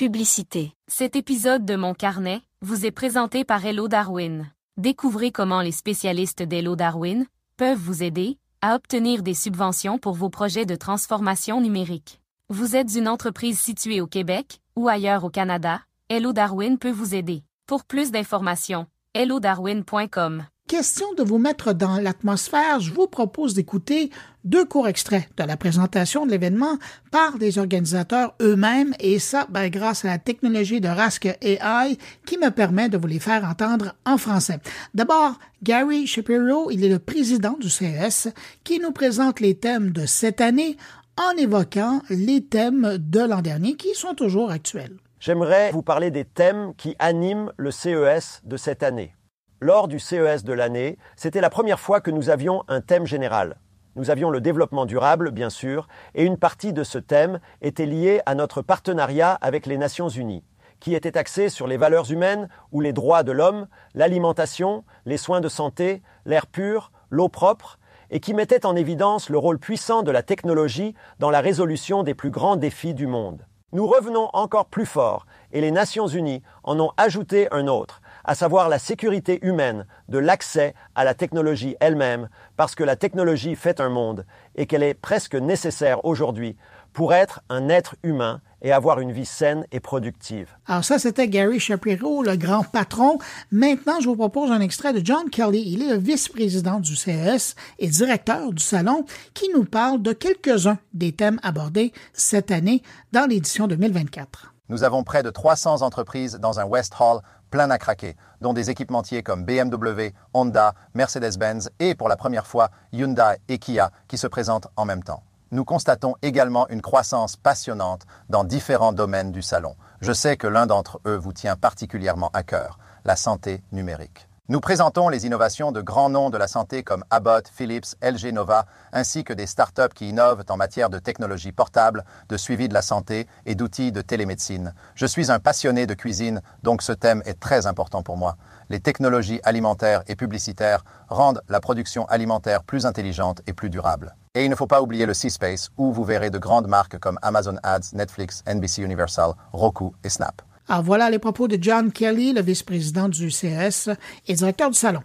Publicité. Cet épisode de Mon Carnet vous est présenté par Hello Darwin. Découvrez comment les spécialistes d'Hello Darwin peuvent vous aider à obtenir des subventions pour vos projets de transformation numérique. Vous êtes une entreprise située au Québec ou ailleurs au Canada, Hello Darwin peut vous aider. Pour plus d'informations, hellodarwin.com. Question de vous mettre dans l'atmosphère, je vous propose d'écouter deux courts extraits de la présentation de l'événement par des organisateurs eux-mêmes et ça ben, grâce à la technologie de Rask AI qui me permet de vous les faire entendre en français. D'abord, Gary Shapiro, il est le président du CES qui nous présente les thèmes de cette année en évoquant les thèmes de l'an dernier qui sont toujours actuels. J'aimerais vous parler des thèmes qui animent le CES de cette année. Lors du CES de l'année, c'était la première fois que nous avions un thème général. Nous avions le développement durable, bien sûr, et une partie de ce thème était liée à notre partenariat avec les Nations Unies, qui était axé sur les valeurs humaines ou les droits de l'homme, l'alimentation, les soins de santé, l'air pur, l'eau propre, et qui mettait en évidence le rôle puissant de la technologie dans la résolution des plus grands défis du monde. Nous revenons encore plus fort, et les Nations Unies en ont ajouté un autre, à savoir la sécurité humaine de l'accès à la technologie elle-même, parce que la technologie fait un monde et qu'elle est presque nécessaire aujourd'hui pour être un être humain et avoir une vie saine et productive. Alors ça, c'était Gary Shapiro, le grand patron. Maintenant, je vous propose un extrait de John Kelly. Il est le vice-président du CES et directeur du salon qui nous parle de quelques-uns des thèmes abordés cette année dans l'édition 2024. Nous avons près de 300 entreprises dans un West Hall plein à craquer, dont des équipementiers comme BMW, Honda, Mercedes-Benz et pour la première fois Hyundai et Kia qui se présentent en même temps. Nous constatons également une croissance passionnante dans différents domaines du salon. Je sais que l'un d'entre eux vous tient particulièrement à cœur, la santé numérique. Nous présentons les innovations de grands noms de la santé comme Abbott, Philips, LG Nova, ainsi que des startups qui innovent en matière de technologies portables, de suivi de la santé et d'outils de télémédecine. Je suis un passionné de cuisine, donc ce thème est très important pour moi. Les technologies alimentaires et publicitaires rendent la production alimentaire plus intelligente et plus durable. Et il ne faut pas oublier le C-Space, où vous verrez de grandes marques comme Amazon Ads, Netflix, NBC Universal, Roku et Snap. Alors voilà les propos de John Kelly, le vice-président du CS et directeur du salon.